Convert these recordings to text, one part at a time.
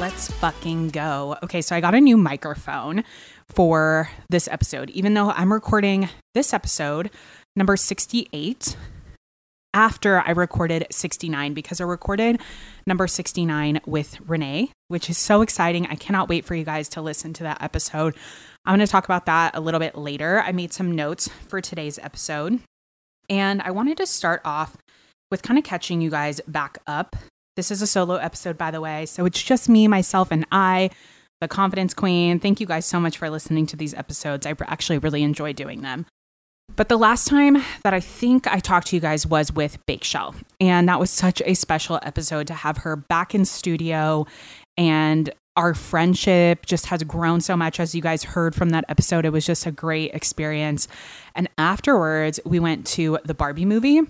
Let's fucking go. Okay, so I got a new microphone for this episode, even though I'm recording this episode, number 68, after I recorded 69, because I recorded number 69 with Rene, which is so exciting. I cannot wait for you guys to listen to that episode. I'm going to talk about that a little bit later. I made some notes for today's episode, and I wanted to start off with kind of catching you guys back up. This is a solo episode, by the way, so it's just me, myself, and I the confidence queen. Thank you guys so much for listening to these episodes. I actually really enjoy doing them. But the last time that I think I talked to you guys was with Bake Shell. And that was such a special episode to have her back in studio. And our friendship just has grown so much. As you guys heard from that episode, it was just a great experience. And afterwards, we went to the Barbie movie.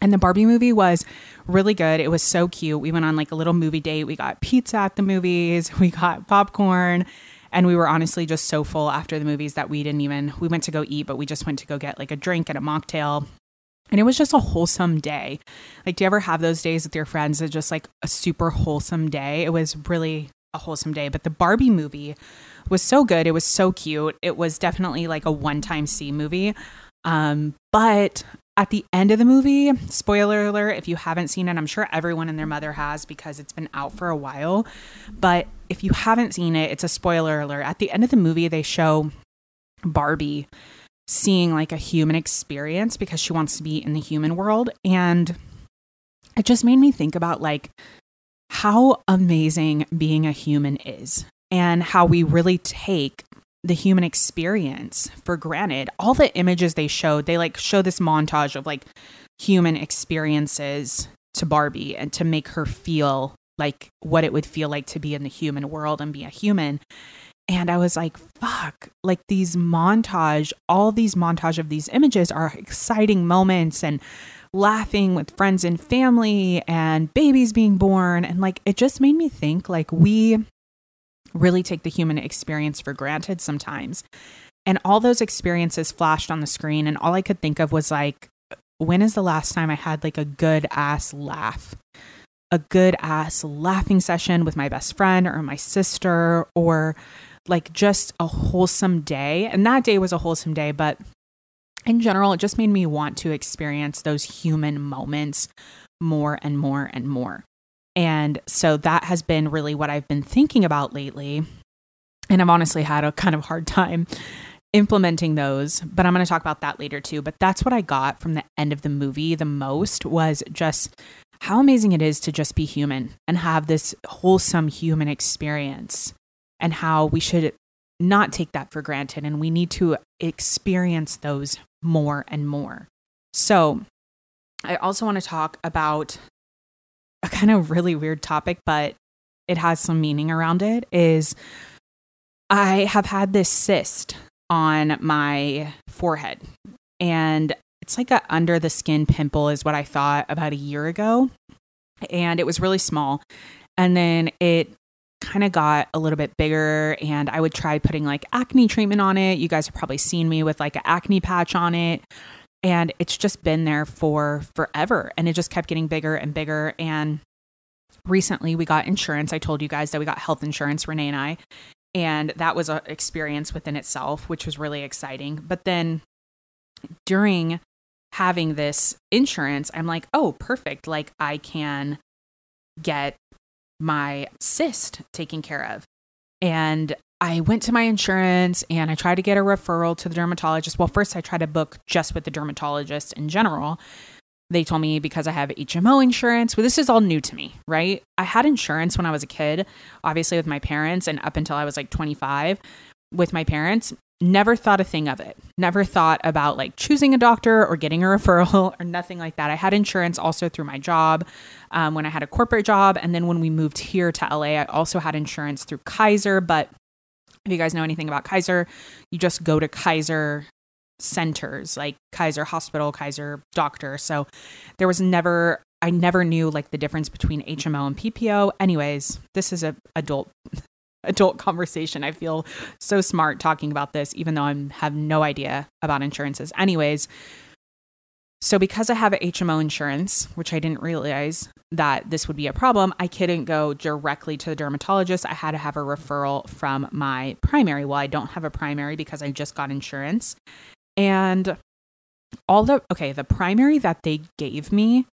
And the Barbie movie was really good. It was so cute. We went on like a little movie date. We got pizza at the movies, we got popcorn, and we were honestly just so full after the movies that we didn't even we went to go eat, but we just went to go get like a drink and a mocktail. And it was just a wholesome day. Like, do you ever have those days with your friends that just like a super wholesome day? It was really a wholesome day. But the Barbie movie was so good. It was so cute. It was definitely like a one time see movie. Um, but at the end of the movie, spoiler alert, if you haven't seen it, I'm sure everyone and their mother has because it's been out for a while. But if you haven't seen it, it's a spoiler alert. At the end of the movie, they show Barbie seeing like a human experience because she wants to be in the human world. And it just made me think about like how amazing being a human is and how we really take the human experience for granted. All the images they showed, they like show this montage of like human experiences to Barbie and to make her feel like what it would feel like to be in the human world and be a human. And I was like, fuck, like these montage, all these montage of these images are exciting moments and laughing with friends and family and babies being born. And like, it just made me think like we really take the human experience for granted sometimes. And all those experiences flashed on the screen, and all I could think of was like, when is the last time I had like a good ass laugh? A good ass laughing session with my best friend or my sister, or like just a wholesome day. And that day was a wholesome day, but in general, it just made me want to experience those human moments more and more and more. And so that has been really what I've been thinking about lately. And I've honestly had a kind of hard time implementing those, but I'm going to talk about that later too. But that's what I got from the end of the movie the most was just how amazing it is to just be human and have this wholesome human experience and how we should not take that for granted and we need to experience those more and more. So, I also want to talk about a kind of really weird topic, but it has some meaning around it is I have had this cyst on my forehead and it's like a under the skin pimple is what I thought about a year ago and it was really small and then it kind of got a little bit bigger and I would try putting like acne treatment on it. You guys have probably seen me with like an acne patch on it and it's just been there for forever. And it just kept getting bigger and bigger. And recently we got insurance. I told you guys that we got health insurance rene and i. And that was an experience within itself which was really exciting. But then during having this insurance i'm like oh perfect. Like i can get my cyst taken care of. And I went to my insurance and I tried to get a referral to the dermatologist. Well, first I tried to book just with the dermatologist in general. They told me because I have HMO insurance. Well, this is all new to me, right? I had insurance when I was a kid, obviously with my parents, and up until I was like 25 with my parents. never thought a thing of it. Never thought about like choosing a doctor or getting a referral or nothing like that. I had insurance also through my job um, when I had a corporate job. And then when we moved here to LA, I also had insurance through Kaiser. But if you guys know anything about Kaiser, you just go to Kaiser centers like Kaiser Hospital, Kaiser Doctor. So there was never I never knew like the difference between HMO and PPO. Anyways, this is a adult adult conversation. I feel so smart talking about this, even though I have no idea about insurances. Anyways, so because I have HMO insurance, which I didn't realize that this would be a problem, I couldn't go directly to the dermatologist. I had to have a referral from my primary. Well, I don't have a primary because I just got insurance. And all the okay, the primary that they gave me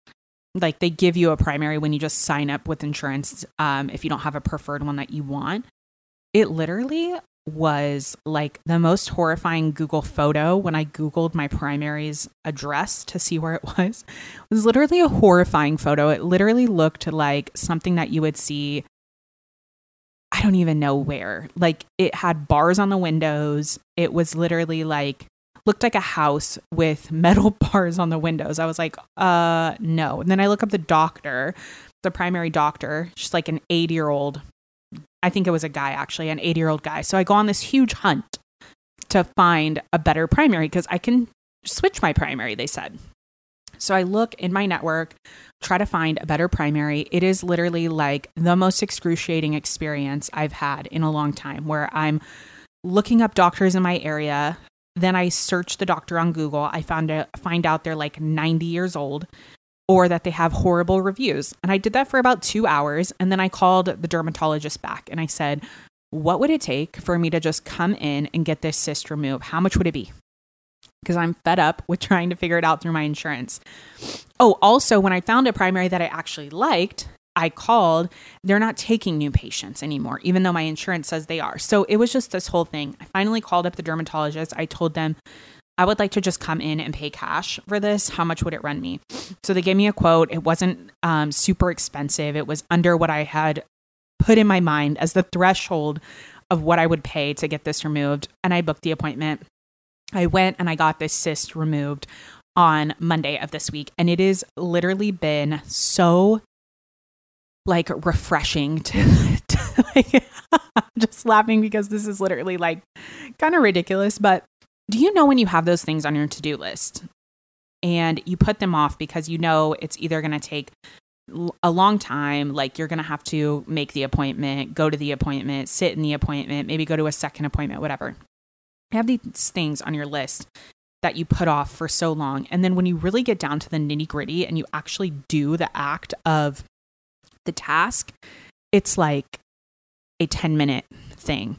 like they give you a primary when you just sign up with insurance um, if you don't have a preferred one that you want it literally was like the most horrifying Google photo when I Googled my primary's address to see where it was. It was literally a horrifying photo. It literally looked like something that you would see. I don't even know where. Like it had bars on the windows. It was literally like looked like a house with metal bars on the windows. I was like, uh no. And then I look up the doctor, the primary doctor, she's like an 80 year old I think it was a guy actually, an 80 year old guy. So I go on this huge hunt to find a better primary because I can switch my primary, they said. So I look in my network, try to find a better primary. It is literally like the most excruciating experience I've had in a long time where I'm looking up doctors in my area. Then I search the doctor on Google. I found a, find out they're like 90 years old or that they have horrible reviews. And I did that for about two hours. And then I called the dermatologist back and I said, What would it take for me to just come in and get this cyst removed? How much would it be? Because I'm fed up with trying to figure it out through my insurance. Oh, also, when I found a primary that I actually liked, I called, they're not taking new patients anymore, even though my insurance says they are. So it was just this whole thing. I finally called up the dermatologist. I told them I would like to just come in and pay cash for this. How much would it run me? So they gave me a quote. It wasn't um, super expensive. It was under what I had put in my mind as the threshold of what I would pay to get this removed. And I booked the appointment. I went and I got this cyst removed on Monday of this week. And it has literally been so like refreshing to, to like just laughing because this is literally like kind of ridiculous, but do you know when you have those things on your to do list? And you put them off because you know it's either going to take a long time like you're going to have to make the appointment go to the appointment sit in the appointment maybe go to a second appointment whatever. You have these things on your list that you put off for so long and then when you really get down to the nitty gritty and you actually do the act of the task it's like a 10 minute thing.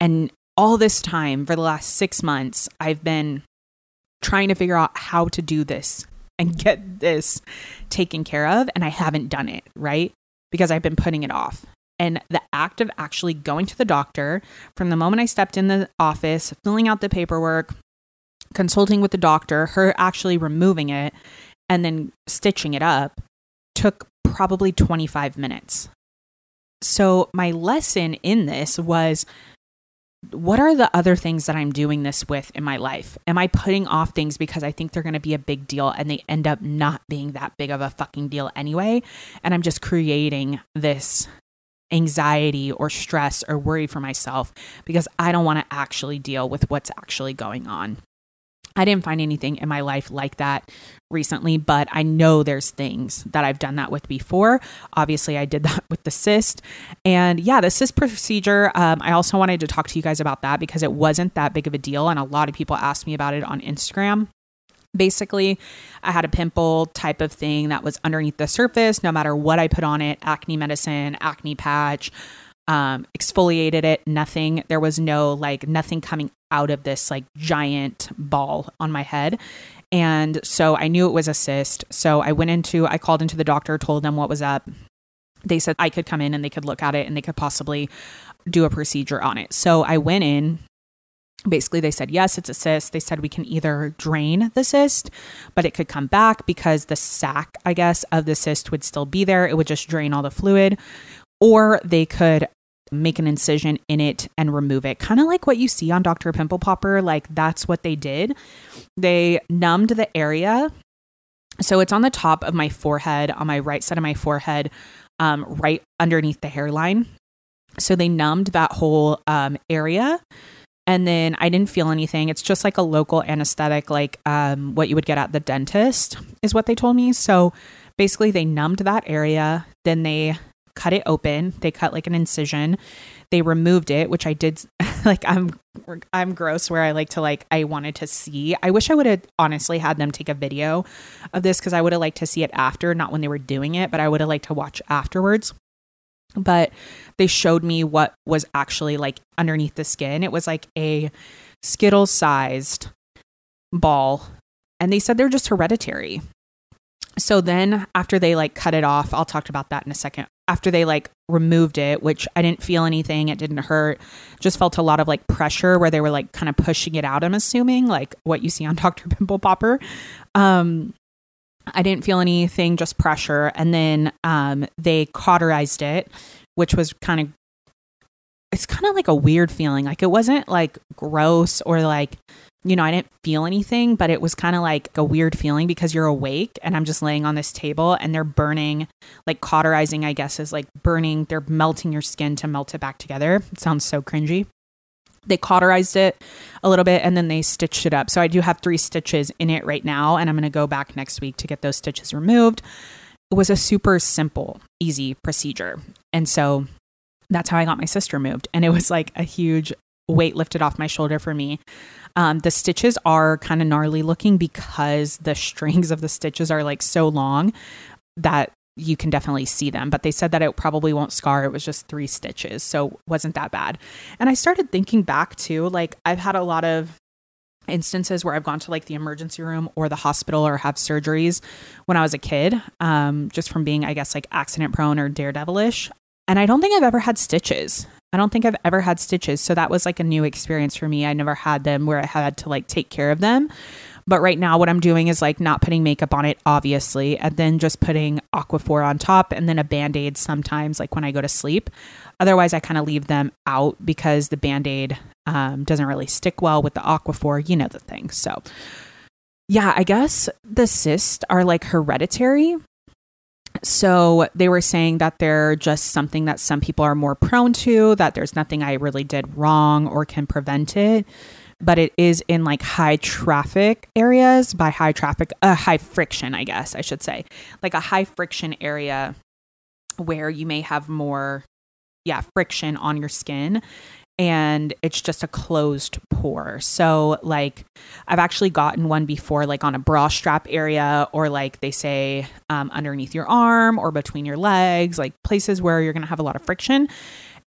And all this time for the last six months, I've been trying to figure out how to do this and get this taken care of. And I haven't done it, right? Because I've been putting it off. And the act of actually going to the doctor from the moment I stepped in the office, filling out the paperwork, consulting with the doctor, her actually removing it, and then stitching it up took probably 25 minutes. So, my lesson in this was what are the other things that I'm doing this with in my life? Am I putting off things because I think they're going to be a big deal and they end up not being that big of a fucking deal anyway? And I'm just creating this anxiety or stress or worry for myself because I don't want to actually deal with what's actually going on. I didn't find anything in my life like that recently, but I know there's things that I've done that with before. Obviously, I did that with the cyst. And yeah, the cyst procedure, um, I also wanted to talk to you guys about that because it wasn't that big of a deal. And a lot of people asked me about it on Instagram. Basically, I had a pimple type of thing that was underneath the surface, no matter what I put on it acne medicine, acne patch um, exfoliated it, nothing. There was no like nothing coming out of this like giant ball on my head. And so I knew it was a cyst. So I went into, I called into the doctor, told them what was up. They said I could come in and they could look at it and they could possibly do a procedure on it. So I went in. Basically, they said, yes, it's a cyst. They said we can either drain the cyst, but it could come back because the sac, I guess, of the cyst would still be there. It would just drain all the fluid. Or they could make an incision in it and remove it. Kind of like what you see on Dr. Pimple Popper. Like that's what they did. They numbed the area. So it's on the top of my forehead, on my right side of my forehead, um, right underneath the hairline. So they numbed that whole um, area. And then I didn't feel anything. It's just like a local anesthetic, like um, what you would get at the dentist, is what they told me. So basically, they numbed that area. Then they cut it open. They cut like an incision. They removed it, which I did. like I'm, I'm gross. Where I like to like, I wanted to see. I wish I would have honestly had them take a video of this because I would have liked to see it after, not when they were doing it, but I would have liked to watch afterwards. But they showed me what was actually like underneath the skin. It was like a Skittle sized ball. And they said they're just hereditary. So then after they like cut it off, I'll talk about that in a second. After they like removed it, which I didn't feel anything, it didn't hurt, just felt a lot of like pressure where they were like kind of pushing it out, I'm assuming, like what you see on Dr. Pimple Popper. Um I didn't feel anything, just pressure. And then um they cauterized it, which was kind of it's kind of like a weird feeling. Like it wasn't like gross or like you know, I didn't feel anything, but it was kind of like a weird feeling because you're awake and I'm just laying on this table and they're burning, like cauterizing, I guess, is like burning, they're melting your skin to melt it back together. It sounds so cringy. They cauterized it a little bit and then they stitched it up. So I do have three stitches in it right now, and I'm going to go back next week to get those stitches removed. It was a super simple, easy procedure. And so that's how I got my cyst removed. And it was like a huge weight lifted off my shoulder for me. Um, the stitches are kind of gnarly looking because the strings of the stitches are like so long that you can definitely see them. But they said that it probably won't scar. It was just three stitches. So wasn't that bad. And I started thinking back to like, I've had a lot of instances where I've gone to like the emergency room or the hospital or have surgeries when I was a kid, um, just from being, I guess, like accident prone or daredevilish. And I don't think I've ever had stitches. I don't think I've ever had stitches. So that was like a new experience for me. I never had them where I had to like take care of them. But right now, what I'm doing is like not putting makeup on it, obviously, and then just putting Aquaphor on top and then a band aid sometimes, like when I go to sleep. Otherwise, I kind of leave them out because the band aid um, doesn't really stick well with the Aquaphor. You know the thing. So, yeah, I guess the cysts are like hereditary. So they were saying that they're just something that some people are more prone to, that there's nothing I really did wrong or can prevent it. But it is in like high traffic areas. By high traffic, uh, high friction, I guess I should say, like a high friction area where you may have more, yeah, friction on your skin and it's just a closed pore. So, like, I've actually gotten one before, like on a bra strap area, or like they say um, underneath your arm or between your legs, like places where you're going to have a lot of friction.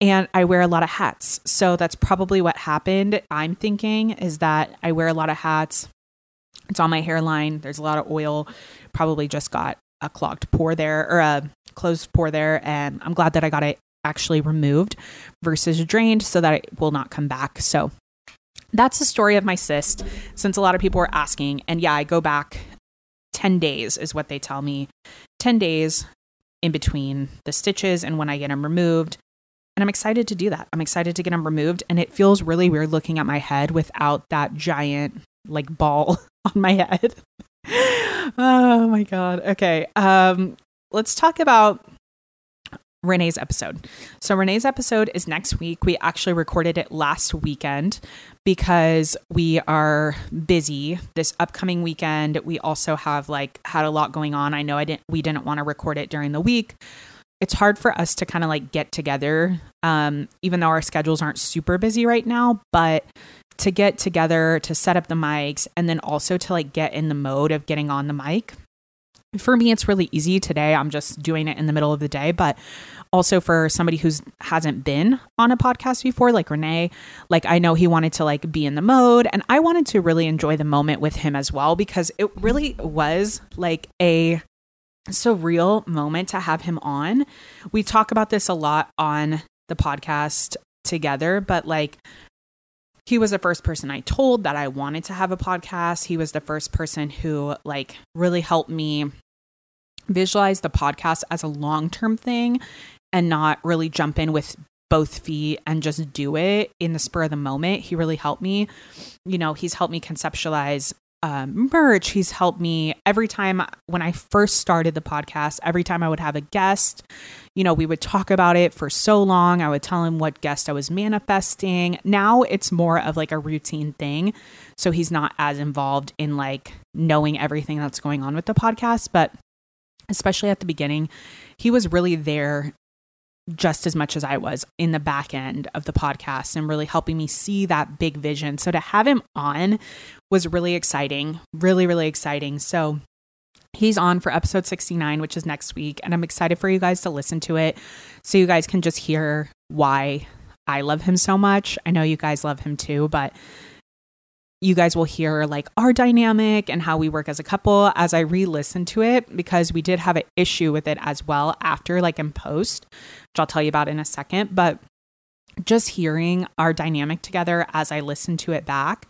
And I wear a lot of hats. So, that's probably what happened. I'm thinking is that I wear a lot of hats. It's on my hairline. There's a lot of oil. Probably just got a clogged pore there or a closed pore there. And I'm glad that I got it actually removed versus drained so that it will not come back. So that's the story of my cyst since a lot of people were asking. And yeah, I go back 10 days, is what they tell me 10 days in between the stitches and when I get them removed. And I'm excited to do that. I'm excited to get them removed. And it feels really weird looking at my head without that giant like ball on my head. oh my God. Okay. Um, let's talk about Rene's episode. So, Rene's episode is next week. We actually recorded it last weekend because we are busy this upcoming weekend. We also have like had a lot going on. I know I didn't, we didn't want to record it during the week. It's hard for us to kind of like get together, um, even though our schedules aren't super busy right now, but to get together, to set up the mics, and then also to like get in the mode of getting on the mic for me it's really easy today i'm just doing it in the middle of the day but also for somebody who's hasn't been on a podcast before like rene like i know he wanted to like be in the mode and i wanted to really enjoy the moment with him as well because it really was like a surreal moment to have him on we talk about this a lot on the podcast together but like he was the first person I told that I wanted to have a podcast. He was the first person who like really helped me visualize the podcast as a long term thing and not really jump in with both feet and just do it in the spur of the moment. He really helped me. You know, he's helped me conceptualize um, merch. He's helped me every time when I first started the podcast, every time I would have a guest, you know, we would talk about it for so long. I would tell him what guest I was manifesting. Now it's more of like a routine thing. So he's not as involved in like knowing everything that's going on with the podcast. But especially at the beginning, he was really there just as much as I was in the back end of the podcast and really helping me see that big vision. So to have him on was really exciting, really, really exciting. So he's on for episode 69, which is next week. And I'm excited for you guys to listen to it so you guys can just hear why I love him so much. I know you guys love him too, but you guys will hear like our dynamic and how we work as a couple as I re listen to it because we did have an issue with it as well after, like in post, which I'll tell you about in a second. But just hearing our dynamic together as I listened to it back,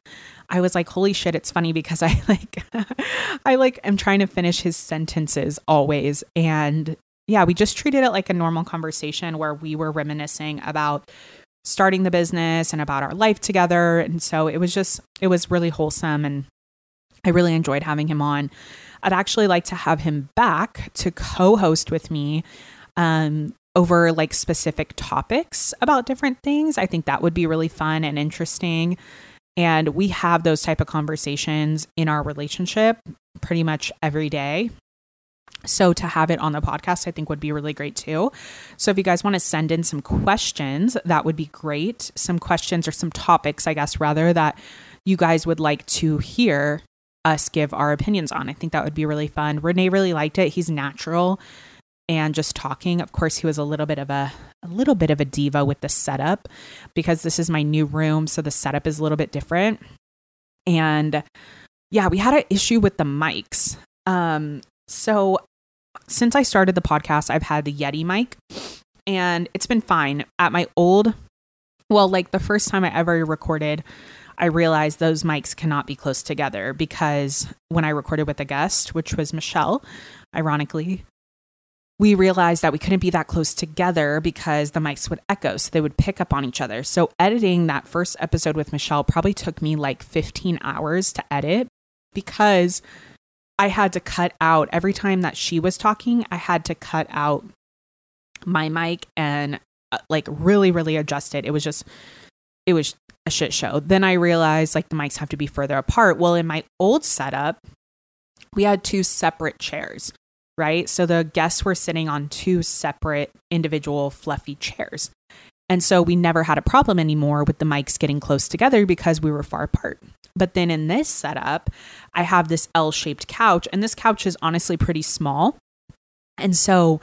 I was like, holy shit, it's funny because I like, I like am trying to finish his sentences always. And yeah, we just treated it like a normal conversation where we were reminiscing about starting the business and about our life together. And so it was just, it was really wholesome. And I really enjoyed having him on. I'd actually like to have him back to co host with me um, over like specific topics about different things. I think that would be really fun and interesting. And we have those type of conversations in our relationship pretty much every day. So to have it on the podcast, I think would be really great too. So if you guys want to send in some questions, that would be great. Some questions or some topics, I guess, rather that you guys would like to hear us give our opinions on. I think that would be really fun. Rene really liked it. He's natural and just talking. Of course, he was a little bit of a a little bit of a diva with the setup because this is my new room, so the setup is a little bit different. And yeah, we had an issue with the mics. Um, so since I started the podcast, I've had the Yeti mic and it's been fine. At my old, well, like the first time I ever recorded, I realized those mics cannot be close together because when I recorded with a guest, which was Michelle, ironically, we realized that we couldn't be that close together because the mics would echo, so they would pick up on each other. So, editing that first episode with Michelle probably took me like 15 hours to edit because I had to cut out every time that she was talking, I had to cut out my mic and uh, like really, really adjust it. It was just, it was a shit show. Then I realized like the mics have to be further apart. Well, in my old setup, we had two separate chairs, right? So the guests were sitting on two separate individual fluffy chairs. And so we never had a problem anymore with the mics getting close together because we were far apart. But then in this setup, I have this L shaped couch, and this couch is honestly pretty small. And so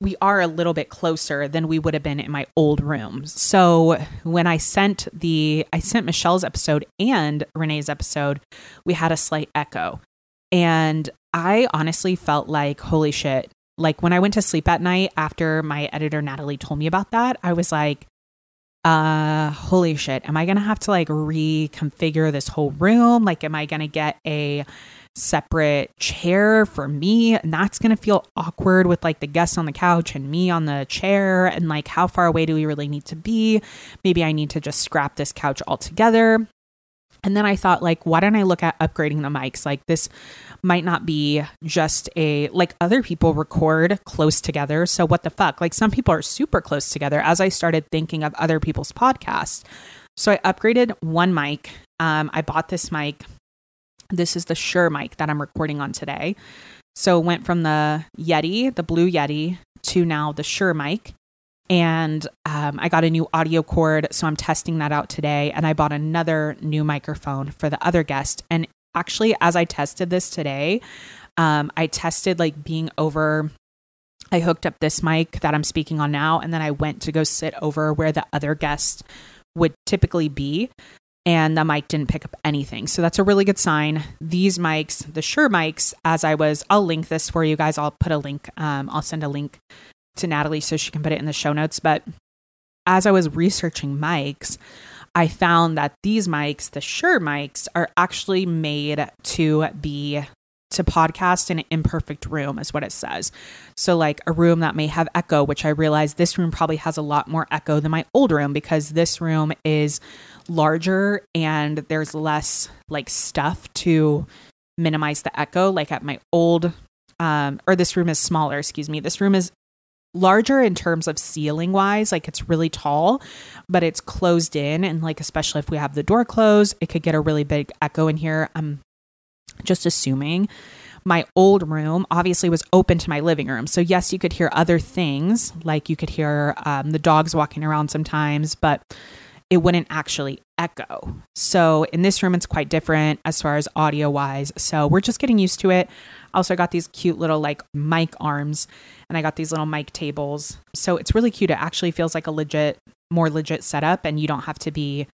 we are a little bit closer than we would have been in my old room. So when I sent the I sent Michelle's episode and Rene's episode, we had a slight echo. And I honestly felt like holy shit. Like when I went to sleep at night after my editor Natalie told me about that, I was like uh holy shit am i gonna have to like reconfigure this whole room? Like am i gonna get a separate chair for me? And that's gonna feel awkward with like the guests on the couch and me on the chair and like how far away do we really need to be? Maybe i need to just scrap this couch altogether and then I thought, like, why don't I look at upgrading the mics? Like, this might not be just a, like, other people record close together. So, what the fuck? Like, some people are super close together as I started thinking of other people's podcasts. So, I upgraded one mic. Um, I bought this mic. This is the Shure mic that I'm recording on today. So, went from the Yeti, the blue Yeti, to now the Shure mic and um, I got a new audio cord. So I'm testing that out today. And I bought another new microphone for the other guest. And actually, as I tested this today, um, I tested like being over. I hooked up this mic that I'm speaking on now, and then I went to go sit over where the other guest would typically be. And the mic didn't pick up anything. So that's a really good sign. These mics, the Shure mics, as I was, I'll link this for you guys. I'll put a link, um, I'll send a link to Natalie so she can put it in the show notes. But as I was researching mics, I found that these mics, the Shure mics, are actually made to be to podcast in an imperfect room, is what it says. So, like a room that may have echo, which I realize this room probably has a lot more echo than my old room because this room is larger and there's less like stuff to minimize the echo. Like at my old, um, or this room is smaller, excuse me. This room is larger in terms of ceiling wise like it's really tall but it's closed in and like especially if we have the door closed it could get a really big echo in here. I'm just assuming. My old room obviously was open to my living room so yes you could hear other things like you could hear um, the dogs walking around sometimes but it wouldn't actually echo. So in this room it's quite different as far as audio wise so we're just getting used to it also I got these cute little like mic arms and I got these little mic tables. So it's really cute. It actually feels like a legit, more legit setup, and you don't have to be.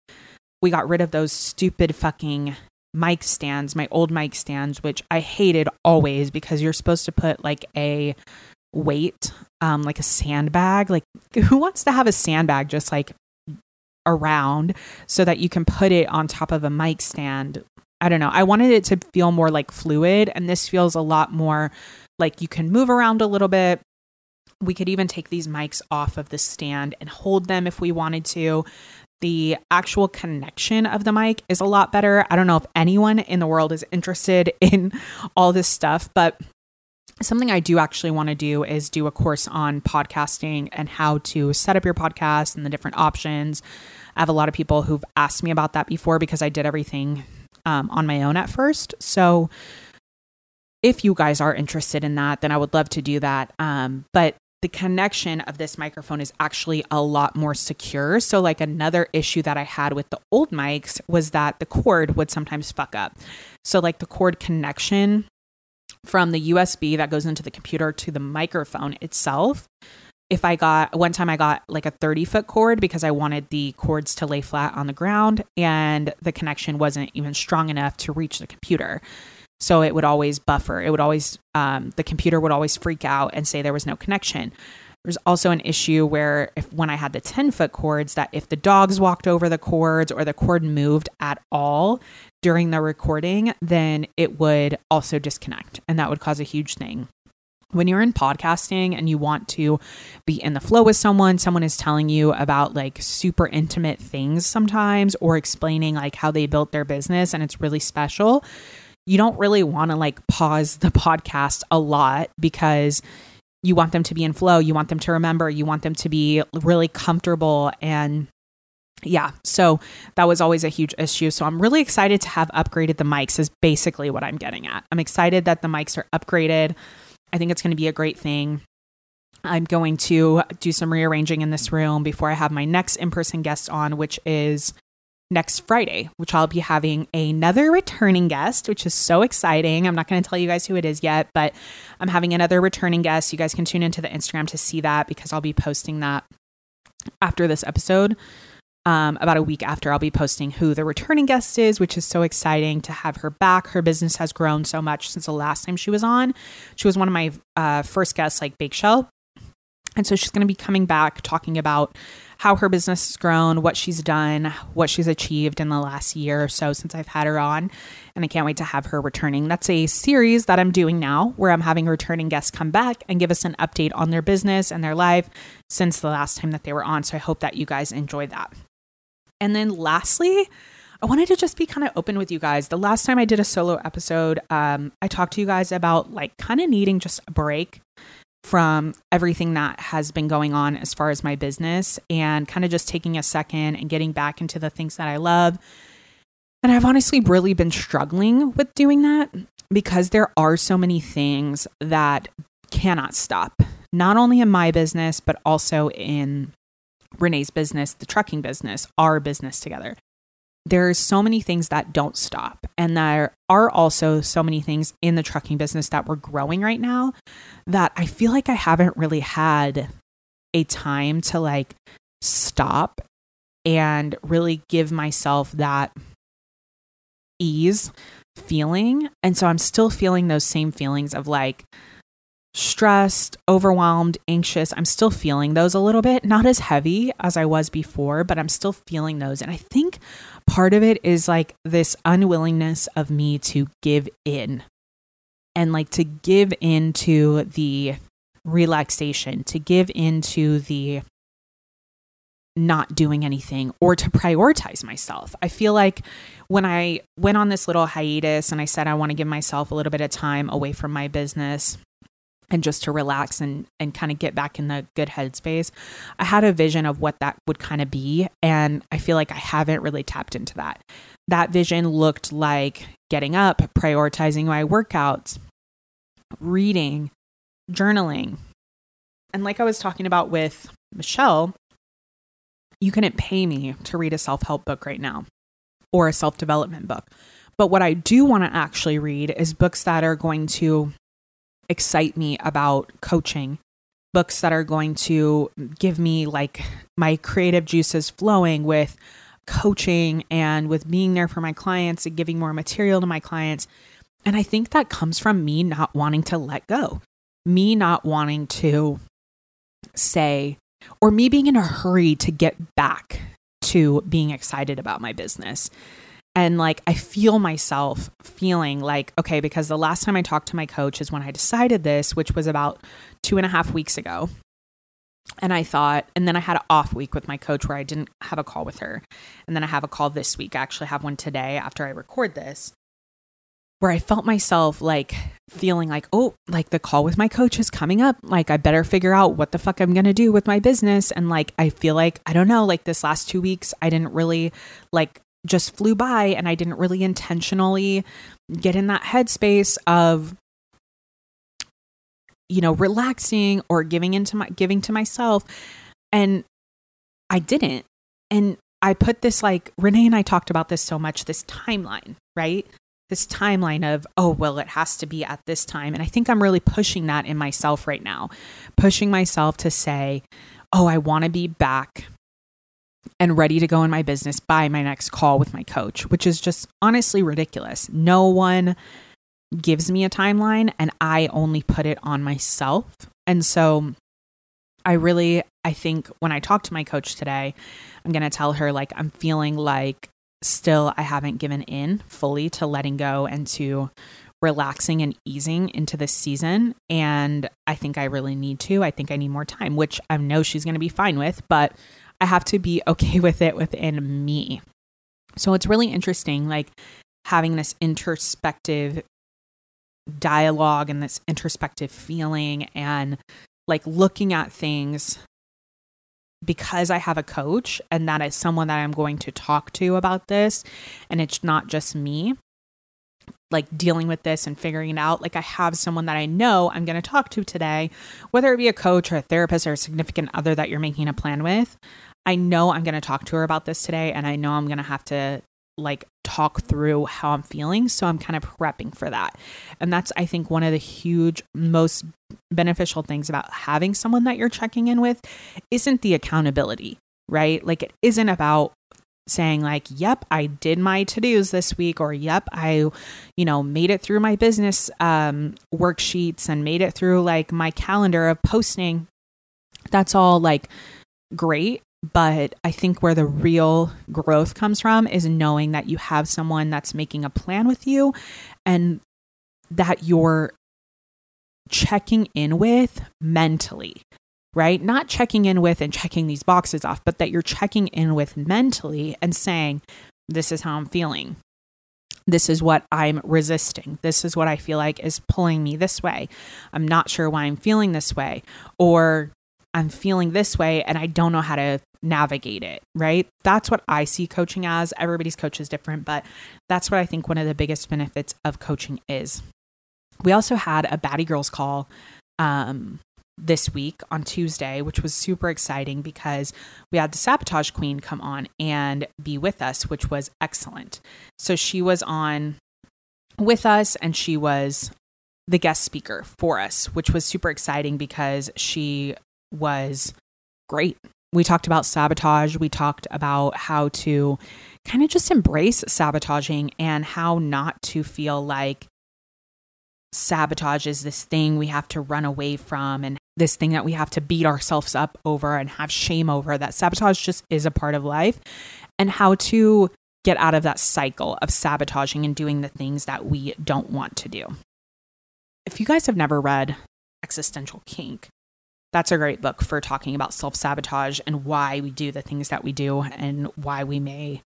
We got rid of those stupid fucking mic stands, my old mic stands, which I hated always because you're supposed to put like a weight, um, like a sandbag. Like, who wants to have a sandbag just like around so that you can put it on top of a mic stand? I don't know. I wanted it to feel more like fluid, and this feels a lot more like you can move around a little bit. We could even take these mics off of the stand and hold them if we wanted to. The actual connection of the mic is a lot better. I don't know if anyone in the world is interested in all this stuff, but something I do actually want to do is do a course on podcasting and how to set up your podcast and the different options. I have a lot of people who've asked me about that before because I did everything um, on my own at first. So if you guys are interested in that, then I would love to do that. Um, but the connection of this microphone is actually a lot more secure. So, like another issue that I had with the old mics was that the cord would sometimes fuck up. So, like the cord connection from the USB that goes into the computer to the microphone itself. If I got one time, I got like a 30 foot cord because I wanted the cords to lay flat on the ground and the connection wasn't even strong enough to reach the computer. So it would always buffer. It would always, um, the computer would always freak out and say there was no connection. There's also an issue where if when I had the 10 foot cords, that if the dogs walked over the cords or the cord moved at all during the recording, then it would also disconnect and that would cause a huge thing when you're in podcasting and you want to be in the flow with someone, someone is telling you about like super intimate things sometimes or explaining like how they built their business and it's really special you don't really want to like pause the podcast a lot because you want them to be in flow, you want them to remember, you want them to be really comfortable and yeah, so that was always a huge issue. So I'm really excited to have upgraded the mics, is basically what I'm getting at. I'm excited that the mics are upgraded. I think it's going to be a great thing. I'm going to do some rearranging in this room before I have my next in person guest on, which is next Friday, which I'll be having another returning guest, which is so exciting. I'm not going to tell you guys who it is yet, but I'm having another returning guest. You guys can tune into the Instagram to see that because I'll be posting that after this episode. Um, about a week after, I'll be posting who the returning guest is, which is so exciting to have her back. Her business has grown so much since the last time she was on. She was one of my uh, first guests, like Bake Shell. And so she's going to be coming back talking about how her business has grown, what she's done, what she's achieved in the last year or so since I've had her on. And I can't wait to have her returning. That's a series that I'm doing now where I'm having returning guests come back and give us an update on their business and their life since the last time that they were on. So I hope that you guys enjoy that. And then lastly, I wanted to just be kind of open with you guys. The last time I did a solo episode, um, I talked to you guys about like kind of needing just a break from everything that has been going on as far as my business and kind of just taking a second and getting back into the things that I love. And I've honestly really been struggling with doing that because there are so many things that cannot stop, not only in my business, but also in Rene's business, the trucking business, our business together there's so many things that don't stop. And there are also so many things in the trucking business that we're growing right now that I feel like I haven't really had a time to like stop and really give myself that ease feeling. And so I'm still feeling those same feelings of like, stressed, overwhelmed, anxious. I'm still feeling those a little bit, not as heavy as I was before, but I'm still feeling those. And I think part of it is like this unwillingness of me to give in and like to give into the relaxation, to give into the not doing anything or to prioritize myself. I feel like when I went on this little hiatus and I said I want to give myself a little bit of time away from my business and just to relax and and kind of get back in the good headspace, I had a vision of what that would kind of be and I feel like I haven't really tapped into that. That vision looked like getting up, prioritizing my workouts, reading, journaling. And like I was talking about with Michelle, you couldn't pay me to read a self help book right now or a self development book. But what I do want to actually read is books that are going to excite me about coaching, books that are going to give me like my creative juices flowing with coaching and with being there for my clients and giving more material to my clients. And I think that comes from me not wanting to let go, me not wanting to say, or me being in a hurry to get back to being excited about my business. And like, I feel myself feeling like, okay, because the last time I talked to my coach is when I decided this, which was about two and a half weeks ago. And I thought, and then I had an off week with my coach where I didn't have a call with her. And then I have a call this week. I actually have one today after I record this where I felt myself like feeling like, oh, like the call with my coach is coming up. Like, I better figure out what the fuck I'm going to do with my business. And like, I feel like, I don't know, like this last two weeks, I didn't really like just flew by and I didn't really intentionally get in that headspace of, you know, relaxing or giving into my, giving to myself. And I didn't. And I put this like, Rene and I talked about this so much, this timeline, right? this timeline of, oh, well, it has to be at this time. And I think I'm really pushing that in myself right now, pushing myself to say, oh, I want to be back and ready to go in my business by my next call with my coach, which is just honestly ridiculous. No one gives me a timeline and I only put it on myself. And so I really, I think when I talk to my coach today, I'm going to tell her like I'm feeling like still I haven't given in fully to letting go and to relaxing and easing into this season. And I think I really need to. I think I need more time, which I know she's going to be fine with, but I have to be okay with it within me. So it's really interesting, like having this introspective dialogue and this introspective feeling and like looking at things because I have a coach and that is someone that I'm going to talk to about this, and it's not just me like dealing with this and figuring it out. Like I have someone that I know I'm going to talk to today, whether it be a coach or a therapist or a significant other that you're making a plan with. I know I'm going to talk to her about this today and I know I'm going to have to like talk through how I'm feeling. So I'm kind of prepping for that. And that's, I think, one of the huge, most beneficial things about having someone that you're checking in with isn't the accountability, right? Like it isn't about saying like yep i did my to-dos this week or yep i you know made it through my business um worksheets and made it through like my calendar of posting that's all like great but I think where the real growth comes from is knowing that you have someone that's making a plan with you and that you're checking in with mentally, right? Not checking in with and checking these boxes off, but that you're checking in with mentally and saying, This is how I'm feeling. This is what I'm resisting. This is what I feel like is pulling me this way. I'm not sure why I'm feeling this way. Or I'm feeling this way and I don't know how to navigate it, right? That's what I see coaching as. Everybody's coach is different, but that's what I think one of the biggest benefits of coaching is. We also had a Batty Girls call um, this week on Tuesday, which was super exciting because we had the Sabotage Queen come on and be with us, which was excellent. So she was on with us and she was the guest speaker for us, which was super exciting because she was great. We talked about sabotage. We talked about how to kind of just embrace sabotaging and how not to feel like sabotage is this thing we have to run away from and this thing that we have to beat ourselves up over and have shame over. That sabotage just is a part of life and how to get out of that cycle of sabotaging and doing the things that we don't want to do. if you guys have never read Existential Kink, that's a great book for talking about self sabotage and why we do the things that we do and why we may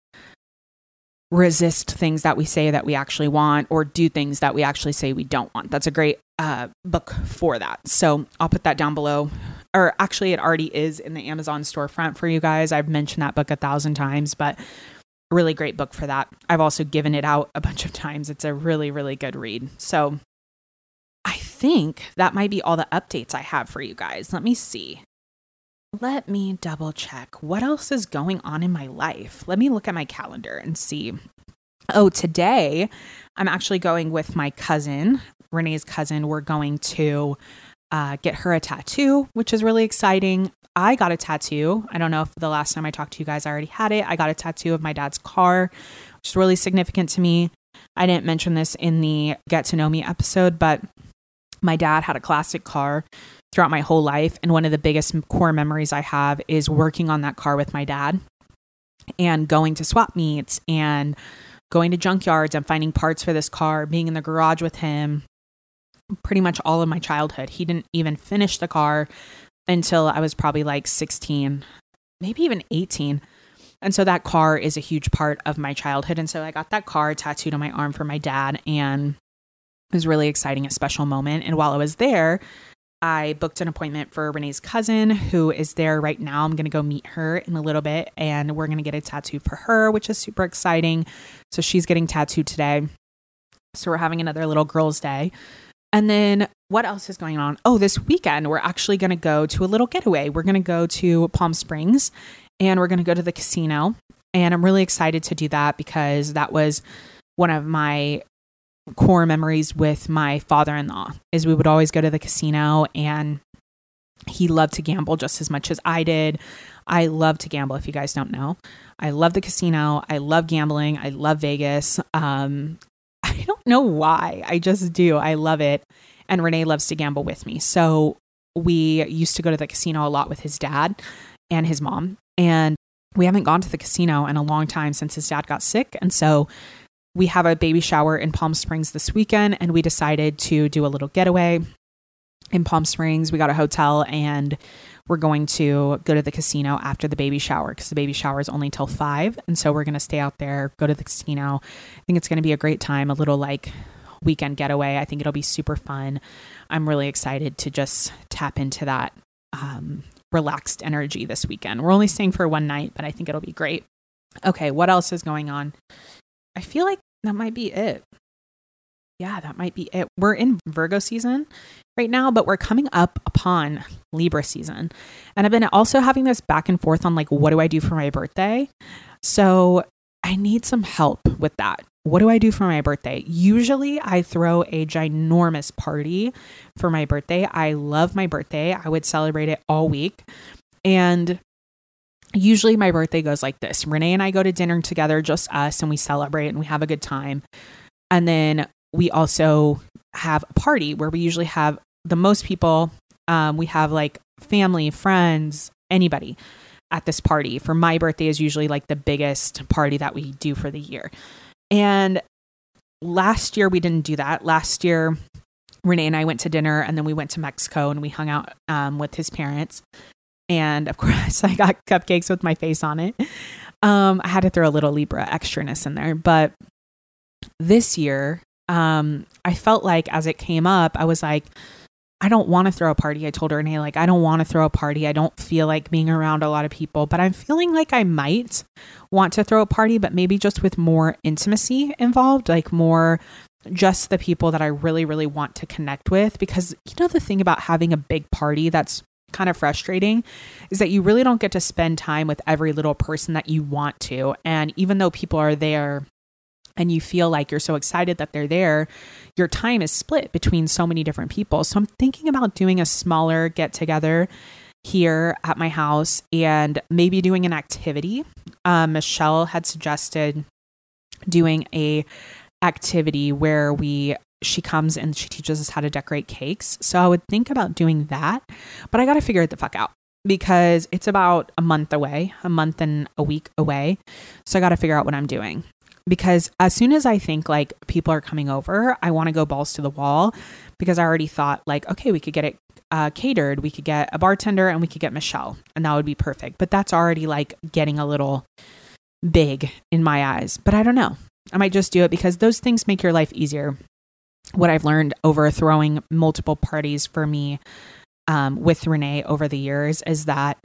resist things that we say that we actually want or do things that we actually say we don't want. That's a great uh, book for that. So I'll put that down below. Or actually, it already is in the Amazon storefront for you guys. I've mentioned that book a thousand times, but really great book for that. I've also given it out a bunch of times. It's a really, really good read. So think that might be all the updates I have for you guys. Let me see. Let me double check. What else is going on in my life? Let me look at my calendar and see. Oh, today I'm actually going with my cousin, Rene's cousin. We're going to uh, get her a tattoo, which is really exciting. I got a tattoo. I don't know if the last time I talked to you guys, I already had it. I got a tattoo of my dad's car, which is really significant to me. I didn't mention this in the Get to Know Me episode, but my dad had a classic car throughout my whole life. And one of the biggest core memories I have is working on that car with my dad and going to swap meets and going to junkyards and finding parts for this car, being in the garage with him pretty much all of my childhood. He didn't even finish the car until I was probably like 16, maybe even 18. And so that car is a huge part of my childhood. And so I got that car tattooed on my arm for my dad. And it was really exciting, a special moment. And while I was there, I booked an appointment for Rene's cousin who is there right now. I'm going to go meet her in a little bit and we're going to get a tattoo for her, which is super exciting. So she's getting tattooed today. So we're having another little girls' day. And then what else is going on? Oh, this weekend, we're actually going to go to a little getaway. We're going to go to Palm Springs and we're going to go to the casino. And I'm really excited to do that because that was one of my core memories with my father-in-law is we would always go to the casino and he loved to gamble just as much as I did. I love to gamble if you guys don't know. I love the casino. I love gambling. I love Vegas. Um I don't know why. I just do. I love it. And Rene loves to gamble with me. So we used to go to the casino a lot with his dad and his mom. And we haven't gone to the casino in a long time since his dad got sick. And so we have a baby shower in Palm Springs this weekend, and we decided to do a little getaway in Palm Springs. We got a hotel and we're going to go to the casino after the baby shower because the baby shower is only till five. And so we're going to stay out there, go to the casino. I think it's going to be a great time, a little like weekend getaway. I think it'll be super fun. I'm really excited to just tap into that um, relaxed energy this weekend. We're only staying for one night, but I think it'll be great. Okay, what else is going on? I feel like that might be it. Yeah, that might be it. We're in Virgo season right now, but we're coming up upon Libra season. And I've been also having this back and forth on like, what do I do for my birthday? So I need some help with that. What do I do for my birthday? Usually I throw a ginormous party for my birthday. I love my birthday. I would celebrate it all week. And usually my birthday goes like this Rene and I go to dinner together, just us, and we celebrate and we have a good time. And then we also have a party where we usually have the most people. Um, we have like family, friends, anybody at this party. For my birthday is usually like the biggest party that we do for the year. And last year we didn't do that. Last year Rene and I went to dinner and then we went to Mexico and we hung out um, with his parents. And of course, I got cupcakes with my face on it. Um, I had to throw a little Libra extraness in there. But this year, um, I felt like as it came up, I was like, I don't want to throw a party. I told her, Rene, like, I don't want to throw a party. I don't feel like being around a lot of people, but I'm feeling like I might want to throw a party, but maybe just with more intimacy involved, like more just the people that I really, really want to connect with. Because, you know, the thing about having a big party that's kind of frustrating is that you really don't get to spend time with every little person that you want to. And even though people are there and you feel like you're so excited that they're there, your time is split between so many different people. So I'm thinking about doing a smaller get together here at my house and maybe doing an activity. Um, Michelle had suggested doing a activity where we she comes and she teaches us how to decorate cakes. So I would think about doing that, but I got to figure it the fuck out because it's about a month away, a month and a week away. So I got to figure out what I'm doing. Because as soon as I think like people are coming over, I want to go balls to the wall because I already thought, like, okay, we could get it uh, catered, we could get a bartender, and we could get Michelle, and that would be perfect. But that's already like getting a little big in my eyes. But I don't know. I might just do it because those things make your life easier. What I've learned over throwing multiple parties for me um, with Rene over the years is that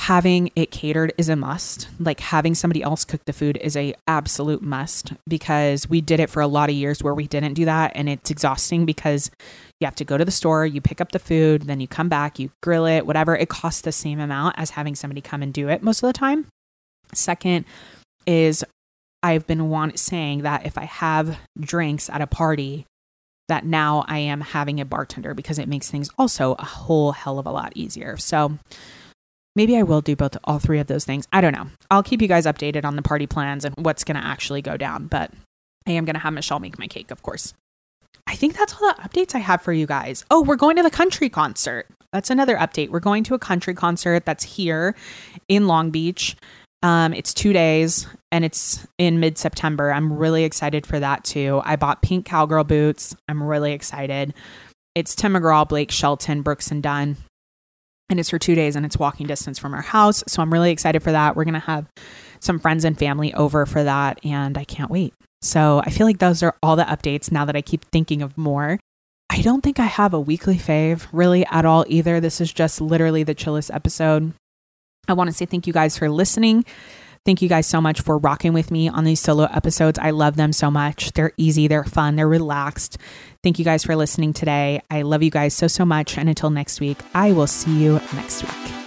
having it catered is a must. Like having somebody else cook the food is a absolute must because we did it for a lot of years where we didn't do that and it's exhausting because you have to go to the store, you pick up the food, then you come back, you grill it, whatever. It costs the same amount as having somebody come and do it most of the time. Second is I've been want- saying that if I have drinks at a party, that now I am having a bartender because it makes things also a whole hell of a lot easier. So maybe I will do both all three of those things. I don't know. I'll keep you guys updated on the party plans and what's going to actually go down, but I am going to have Michelle make my cake, of course. I think that's all the updates I have for you guys. Oh, we're going to the country concert. That's another update. We're going to a country concert that's here in Long Beach. Um, it's two days and it's in mid September. I'm really excited for that too. I bought pink cowgirl boots. I'm really excited. It's Tim McGraw, Blake Shelton, Brooks and Dunn. And it's for two days and it's walking distance from our house. So I'm really excited for that. We're going to have some friends and family over for that. And I can't wait. So I feel like those are all the updates now that I keep thinking of more. I don't think I have a weekly fave really at all either. This is just literally the chillest episode. I want to say thank you guys for listening. Thank you guys so much for rocking with me on these solo episodes. I love them so much. They're easy, they're fun, they're relaxed. Thank you guys for listening today. I love you guys so, so much. And until next week, I will see you next week.